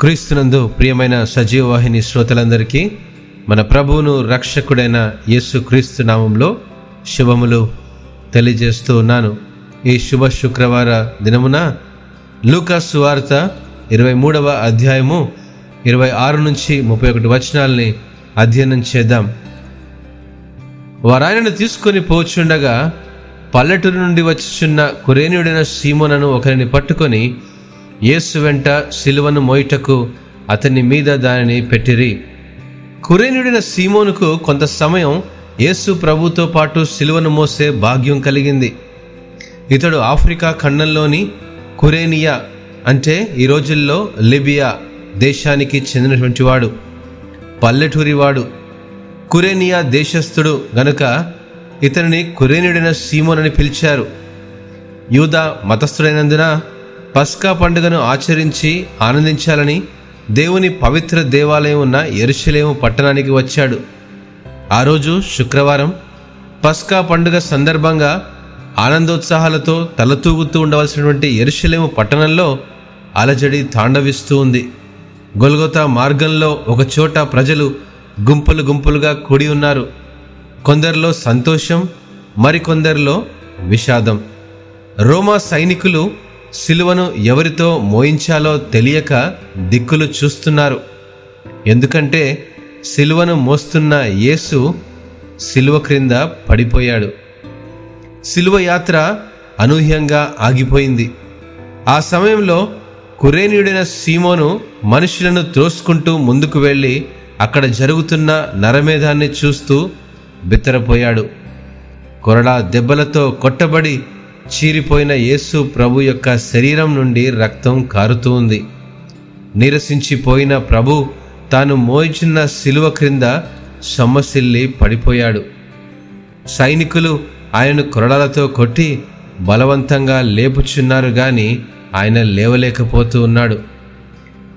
క్రీస్తునందు ప్రియమైన సజీవ వాహిని శ్రోతలందరికీ మన ప్రభువును రక్షకుడైన యేసు క్రీస్తు నామంలో శుభములు తెలియజేస్తూ ఉన్నాను. ఈ శుభ శుక్రవార దినమున లూకా వార్త ఇరవై మూడవ అధ్యాయము ఇరవై ఆరు నుంచి ముప్పై ఒకటి వచనాలని అధ్యయనం చేద్దాం. వారాయనను తీసుకొని పోచుండగా పల్లెటూరు నుండి వచ్చుచున్న కురేనుడైన సీమోనను ఒకరిని పట్టుకొని యేసు వెంట శిలువను మోయిటకు అతని మీద దానిని పెట్టిరి. కురేనుడిన సీమోనుకు కొంత సమయం యేసు ప్రభుతో పాటు శిలువను మోసే భాగ్యం కలిగింది. ఇతడు ఆఫ్రికా ఖండంలోని కురేనియా అంటే ఈ రోజుల్లో లిబియా దేశానికి చెందినటువంటి వాడు పల్లెటూరివాడు కురేనియా దేశస్థుడు గనుక ఇతనిని కురేనుడైన అని పిలిచారు. యూదా మతస్థుడైనందున పస్కా పండుగను ఆచరించి ఆనందించాలని దేవుని పవిత్ర దేవాలయం ఉన్న ఎరుషలేము పట్టణానికి వచ్చాడు. ఆ రోజు శుక్రవారం పస్కా పండుగ సందర్భంగా ఆనందోత్సాహాలతో తలతూగుతూ ఉండవలసినటువంటి ఎరుషలేము పట్టణంలో అలజడి తాండవిస్తూ ఉంది. గొల్గోతా మార్గంలో ఒక చోట ప్రజలు గుంపులు గుంపులుగా కూడి ఉన్నారు. కొందరిలో సంతోషం మరికొందరిలో విషాదం. రోమా సైనికులు సిలువను ఎవరితో మోయించాలో తెలియక దిక్కులు చూస్తున్నారు. ఎందుకంటే సిలువను మోస్తున్న యేసు సిలువ క్రింద పడిపోయాడు. సిలువ యాత్ర అనూహ్యంగా ఆగిపోయింది. ఆ సమయంలో కురేనియుడైన సీమోను మనుషులను త్రోసుకుంటూ ముందుకు వెళ్ళి అక్కడ జరుగుతున్న నరమేధాన్ని చూస్తూ బిత్తరపోయాడు. కొరడా దెబ్బలతో కొట్టబడి చీరిపోయిన యేసు ప్రభు యొక్క శరీరం నుండి రక్తం కారుతూ ఉంది. నీరసించిపోయిన ప్రభు తాను మోయిచున్న శిలువ క్రింద సొమ్మసిల్లి పడిపోయాడు. సైనికులు ఆయనను కొరడాలతో కొట్టి బలవంతంగా లేపుచున్నారు గాని ఆయన లేవలేకపోతూ ఉన్నాడు.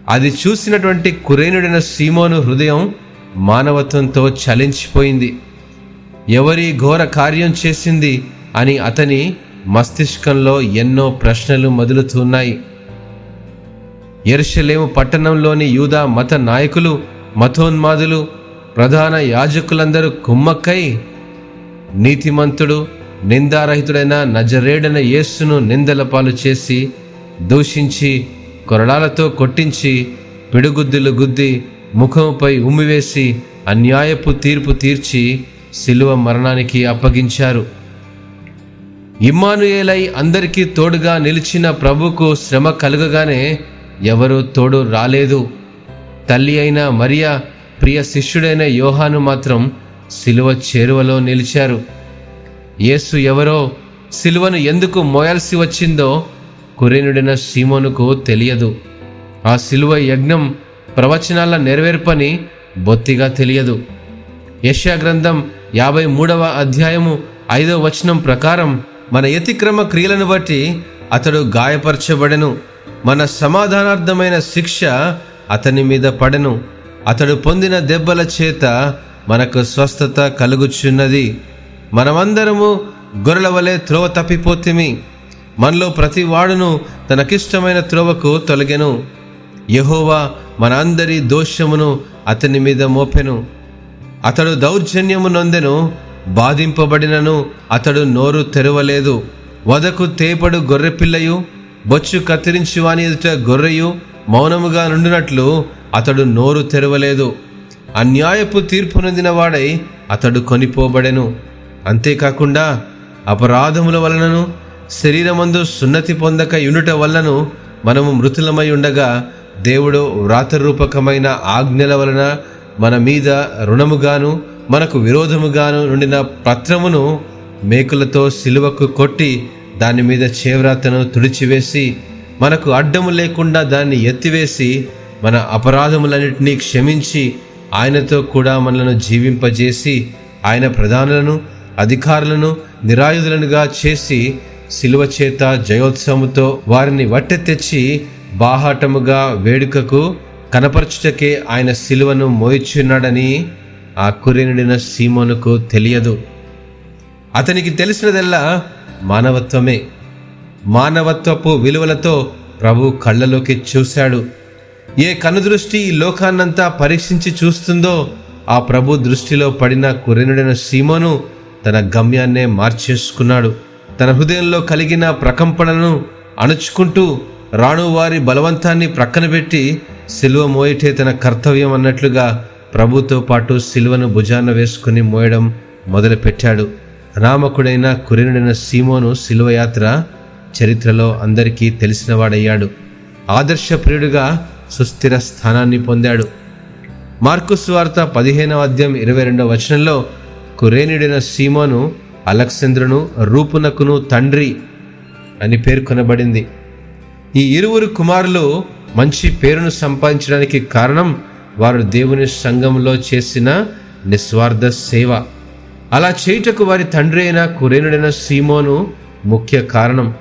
అది చూసినటువంటి కురేనుడైన సీమోను హృదయం మానవత్వంతో చలించిపోయింది. ఎవరి ఘోర కార్యం చేసింది అని అతని మస్తిష్కంలో ఎన్నో ప్రశ్నలు మొదలుతున్నాయి. ఎరుషలేము పట్టణంలోని యూదా మత నాయకులు మతోన్మాదులు ప్రధాన యాజకులందరూ కుమ్మక్కై నీతిమంతుడు నిందారహితుడైన నజరేడన యేస్సును నిందల పాలు చేసి దూషించి కొరడాలతో కొట్టించి పిడుగుద్దులు గుద్ది ముఖముపై ఉమ్మివేసి అన్యాయపు తీర్పు తీర్చి శిలువ మరణానికి అప్పగించారు. ఇమ్మానుయేలై అందరికీ తోడుగా నిలిచిన ప్రభుకు శ్రమ కలుగగానే ఎవరు తోడు రాలేదు. తల్లి అయిన మరియా ప్రియ శిష్యుడైన యోహాను మాత్రం సిలువ చేరువలో నిలిచారు. యేసు ఎవరో సిలువను ఎందుకు మోయాల్సి వచ్చిందో కురేనుడైన సీమోనుకు తెలియదు. ఆ సిలువ యజ్ఞం ప్రవచనాల నెరవేర్పని బొత్తిగా తెలియదు. యశా గ్రంథం యాభై మూడవ అధ్యాయము ఐదవ వచనం ప్రకారం మన యతిక్రమ క్రియలను బట్టి అతడు గాయపరచబడెను. మన సమాధానార్థమైన శిక్ష అతని మీద పడెను. అతడు పొందిన దెబ్బల చేత మనకు స్వస్థత కలుగుచున్నది. మనమందరము గొర్రెల వలె త్రోవ తప్పిపోతిమి. మనలో ప్రతి వాడును తనకిష్టమైన త్రోవకు తొలగెను. యహోవా మన అందరి దోషమును అతని మీద మోపెను. అతడు దౌర్జన్యము నొందెను. బాధింపబడినను అతడు నోరు తెరవలేదు. వదకు తేపడు గొర్రెపిల్లయు బొచ్చు కత్తిరించి వాని ఎదుట గొర్రెయు మౌనముగా నుండినట్లు అతడు నోరు తెరవలేదు. అన్యాయపు తీర్పు నొందినవాడై అతడు కొనిపోబడెను. అంతేకాకుండా అపరాధముల వలనను శరీరమందు సున్నతి పొందక యునుట వలనను మనము మృతులమై ఉండగా దేవుడు వ్రాతరూపకమైన ఆజ్ఞల వలన మన మీద రుణముగాను మనకు విరోధముగాను నుండిన పత్రమును మేకులతో సిలువకు కొట్టి దాని మీద చేవ్రాతను తుడిచివేసి మనకు అడ్డము లేకుండా దాన్ని ఎత్తివేసి మన అపరాధములన్నింటినీ క్షమించి ఆయనతో కూడా మనలను జీవింపజేసి ఆయన ప్రధానులను అధికారులను నిరాయుధులనుగా చేసి శిలువ చేత జయోత్సవముతో వారిని వట్టె తెచ్చి బాహాటముగా వేడుకకు కనపరచుటకే ఆయన శిలువను మోయిచున్నాడని ఆ కురేనుడిన సీమోనుకు తెలియదు. అతనికి తెలిసినదల్లా మానవత్వమే. మానవత్వపు విలువలతో ప్రభు కళ్ళలోకి చూశాడు. ఏ కనుదృష్టి ఈ లోకాన్నంతా పరీక్షించి చూస్తుందో ఆ ప్రభు దృష్టిలో పడిన కురేనుడైన సీమోను తన గమ్యాన్నే మార్చేసుకున్నాడు. తన హృదయంలో కలిగిన ప్రకంపనలను అణుచుకుంటూ రాణు వారి బలవంతాన్ని ప్రక్కన పెట్టి సిలువ మోయటే తన కర్తవ్యం అన్నట్లుగా ప్రభుతో పాటు సిలువను భుజాన వేసుకుని మోయడం మొదలుపెట్టాడు. రామకుడైన కురినుడైన సీమోను సిలువయాత్ర చరిత్రలో అందరికీ తెలిసినవాడయ్యాడు. ఆదర్శప్రియుడిగా సుస్థిర స్థానాన్ని పొందాడు. మార్కు వార్త పదిహేనవ అధ్యాయం ఇరవై రెండవ వచనంలో కురేనుడైన సీమోను అలక్సేంద్రును రూపునకును తండ్రి అని పేర్కొనబడింది ఈ ఇరువురు కుమారులు మంచి పేరును సంపాదించడానికి కారణం వారు దేవుని సంఘంలో చేసిన నిస్వార్థ సేవ. అలా చేయుటకు వారి తండ్రి అయిన కురేనుడైన సీమోను ముఖ్య కారణం.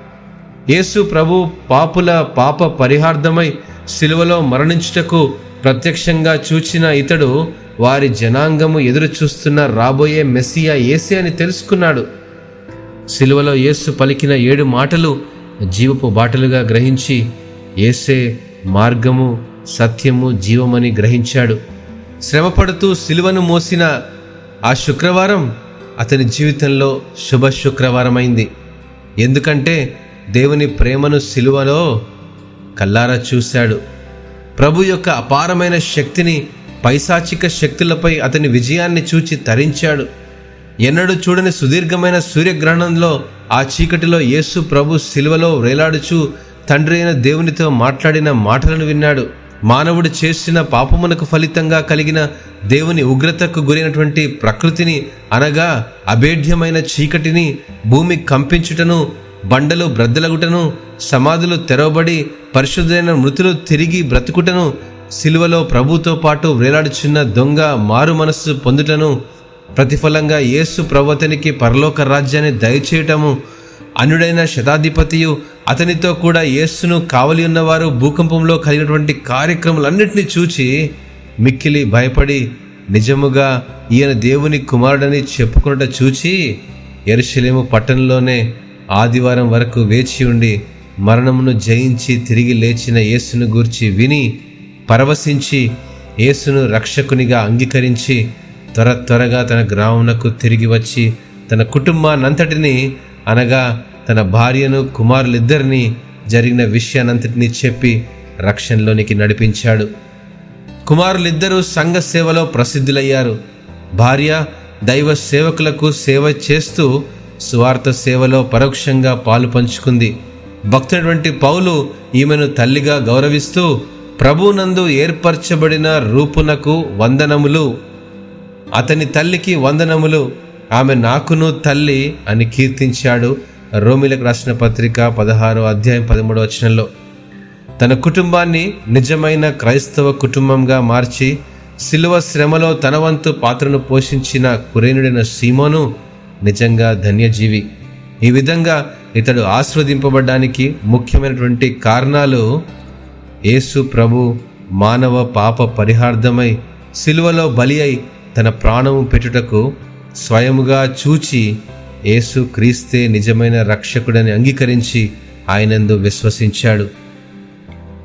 యేసు ప్రభు పాపుల పాప పరిహార్థమై శిలువలో మరణించుటకు ప్రత్యక్షంగా చూచిన ఇతడు వారి జనాంగము ఎదురు చూస్తున్న రాబోయే మెస్సియా ఏసే అని తెలుసుకున్నాడు. శిలువలో యేసు పలికిన ఏడు మాటలు జీవపు బాటలుగా గ్రహించి ఏసే మార్గము సత్యము జీవమని గ్రహించాడు. శ్రమపడుతూ సిలువను మోసిన ఆ శుక్రవారం అతని జీవితంలో శుభ శుక్రవారమైంది. ఎందుకంటే దేవుని ప్రేమను సిలువలో కల్లారా చూశాడు. ప్రభు యొక్క అపారమైన శక్తిని పైశాచిక శక్తులపై అతని విజయాన్ని చూచి తరించాడు. ఎన్నడూ చూడని సుదీర్ఘమైన సూర్యగ్రహణంలో ఆ చీకటిలో యేసు ప్రభు సిలువలో వేలాడుచూ తండ్రి అయిన దేవునితో మాట్లాడిన మాటలను విన్నాడు. మానవుడు చేసిన పాపమునకు ఫలితంగా కలిగిన దేవుని ఉగ్రతకు గురైనటువంటి ప్రకృతిని అనగా అభేఢ్యమైన చీకటిని భూమి కంపించుటను బండలు బ్రద్దలగుటను సమాధులు తెరవబడి పరిశుద్ధమైన మృతులు తిరిగి బ్రతుకుటను సిలువలో ప్రభుతో పాటు వేలాడుచున్న దొంగ మారు మనస్సు పొందుటను ప్రతిఫలంగా యేసు ప్రవతనికి పరలోక రాజ్యాన్ని దయచేయటము అనుడైన శతాధిపతియు అతనితో కూడా యేసును కావలి ఉన్నవారు భూకంపంలో కలిగినటువంటి కార్యక్రమాలన్నింటినీ చూచి మిక్కిలి భయపడి నిజముగా ఈయన దేవుని కుమారుడని చెప్పుకున్నట చూచి ఎరుశలేము పట్టణంలోనే ఆదివారం వరకు వేచి ఉండి మరణమును జయించి తిరిగి లేచిన యేసును గూర్చి విని పరవశించి యేసును రక్షకునిగా అంగీకరించి త్వర త్వరగా తన గ్రామమునకు తిరిగి వచ్చి తన కుటుంబానంతటిని అనగా తన భార్యను కుమారులిద్దరినీ జరిగిన విషయానంతటినీ చెప్పి రక్షణలోనికి నడిపించాడు. కుమారులిద్దరూ సంఘ సేవలో ప్రసిద్ధులయ్యారు. భార్య దైవ సేవకులకు సేవ చేస్తూ సువార్త సేవలో పరోక్షంగా పాలు పంచుకుంది. భక్తుడటువంటి పౌలు ఈమెను తల్లిగా గౌరవిస్తూ ప్రభునందు ఏర్పరచబడిన రూపునకు వందనములు అతని తల్లికి వందనములు ఆమె నాకును తల్లి అని కీర్తించాడు. రోమిలకు రాసిన పత్రిక పదహారో అధ్యాయం పదమూడవ వచనంలో తన కుటుంబాన్ని నిజమైన క్రైస్తవ కుటుంబంగా మార్చి శిలువ శ్రమలో తన వంతు పాత్రను పోషించిన కురేనుడైన సీమోను నిజంగా ధన్యజీవి. ఈ విధంగా ఇతడు ఆస్వాదింపబడ్డానికి ముఖ్యమైనటువంటి కారణాలు యేసు ప్రభు మానవ పాప పరిహార్థమై సిలువలో బలి అయి తన ప్రాణము పెట్టుటకు స్వయముగా చూచి యేసు క్రీస్తే నిజమైన రక్షకుడని అంగీకరించి ఆయనందు విశ్వసించాడు.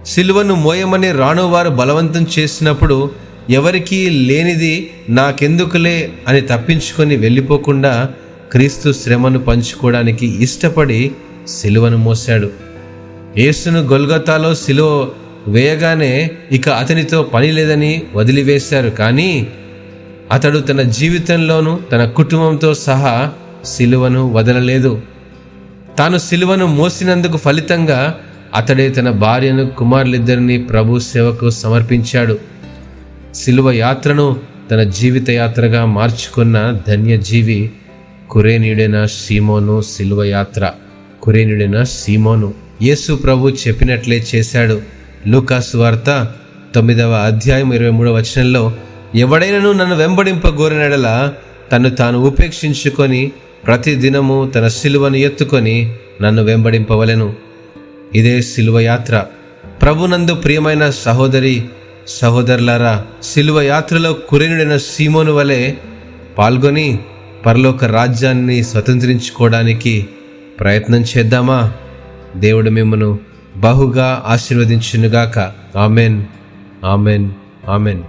సిలువను మోయమని రానువారు బలవంతం చేసినప్పుడు ఎవరికీ లేనిది నాకెందుకులే అని తప్పించుకొని వెళ్ళిపోకుండా క్రీస్తు శ్రమను పంచుకోవడానికి ఇష్టపడి సిలువను మోశాడు. యేసును గొల్గతాలో సిలువ వేయగానే ఇక అతనితో పని లేదని వదిలివేశారు. కానీ అతడు తన జీవితంలోనూ తన కుటుంబంతో సహా సిలువను వదలలేదు. తాను సిలువను మోసినందుకు ఫలితంగా అతడే తన భార్యను కుమారులిద్దరిని ప్రభు సేవకు సమర్పించాడు. సిలువ యాత్రను తన జీవిత యాత్రగా మార్చుకున్న ధన్యజీవి కురేనీడైన సీమోను సిలువ యాత్ర. కురేనుడైన సీమోను యేసు ప్రభు చెప్పినట్లే చేశాడు. లూకాసు వార్త తొమ్మిదవ అధ్యాయం ఇరవై మూడవ వచనంలో ఎవడైనను నన్ను వెంబడింప గోరినడల తను తాను ఉపేక్షించుకొని ప్రతి దినము తన సిలువను ఎత్తుకొని నన్ను వెంబడింపవలెను. ఇదే సిలువ యాత్ర. ప్రభునందు ప్రియమైన సహోదరి సహోదరులారా సిలువ యాత్రలో కురేనుడైన సీమోను వలె పాల్గొని పరలోక రాజ్యాన్ని స్వతంత్రించుకోవడానికి ప్రయత్నం చేద్దామా? దేవుడు మిమ్మను బహుగా ఆశీర్వదించునుగాక. ఆమెన్. ఆమెన్. ఆమెన్.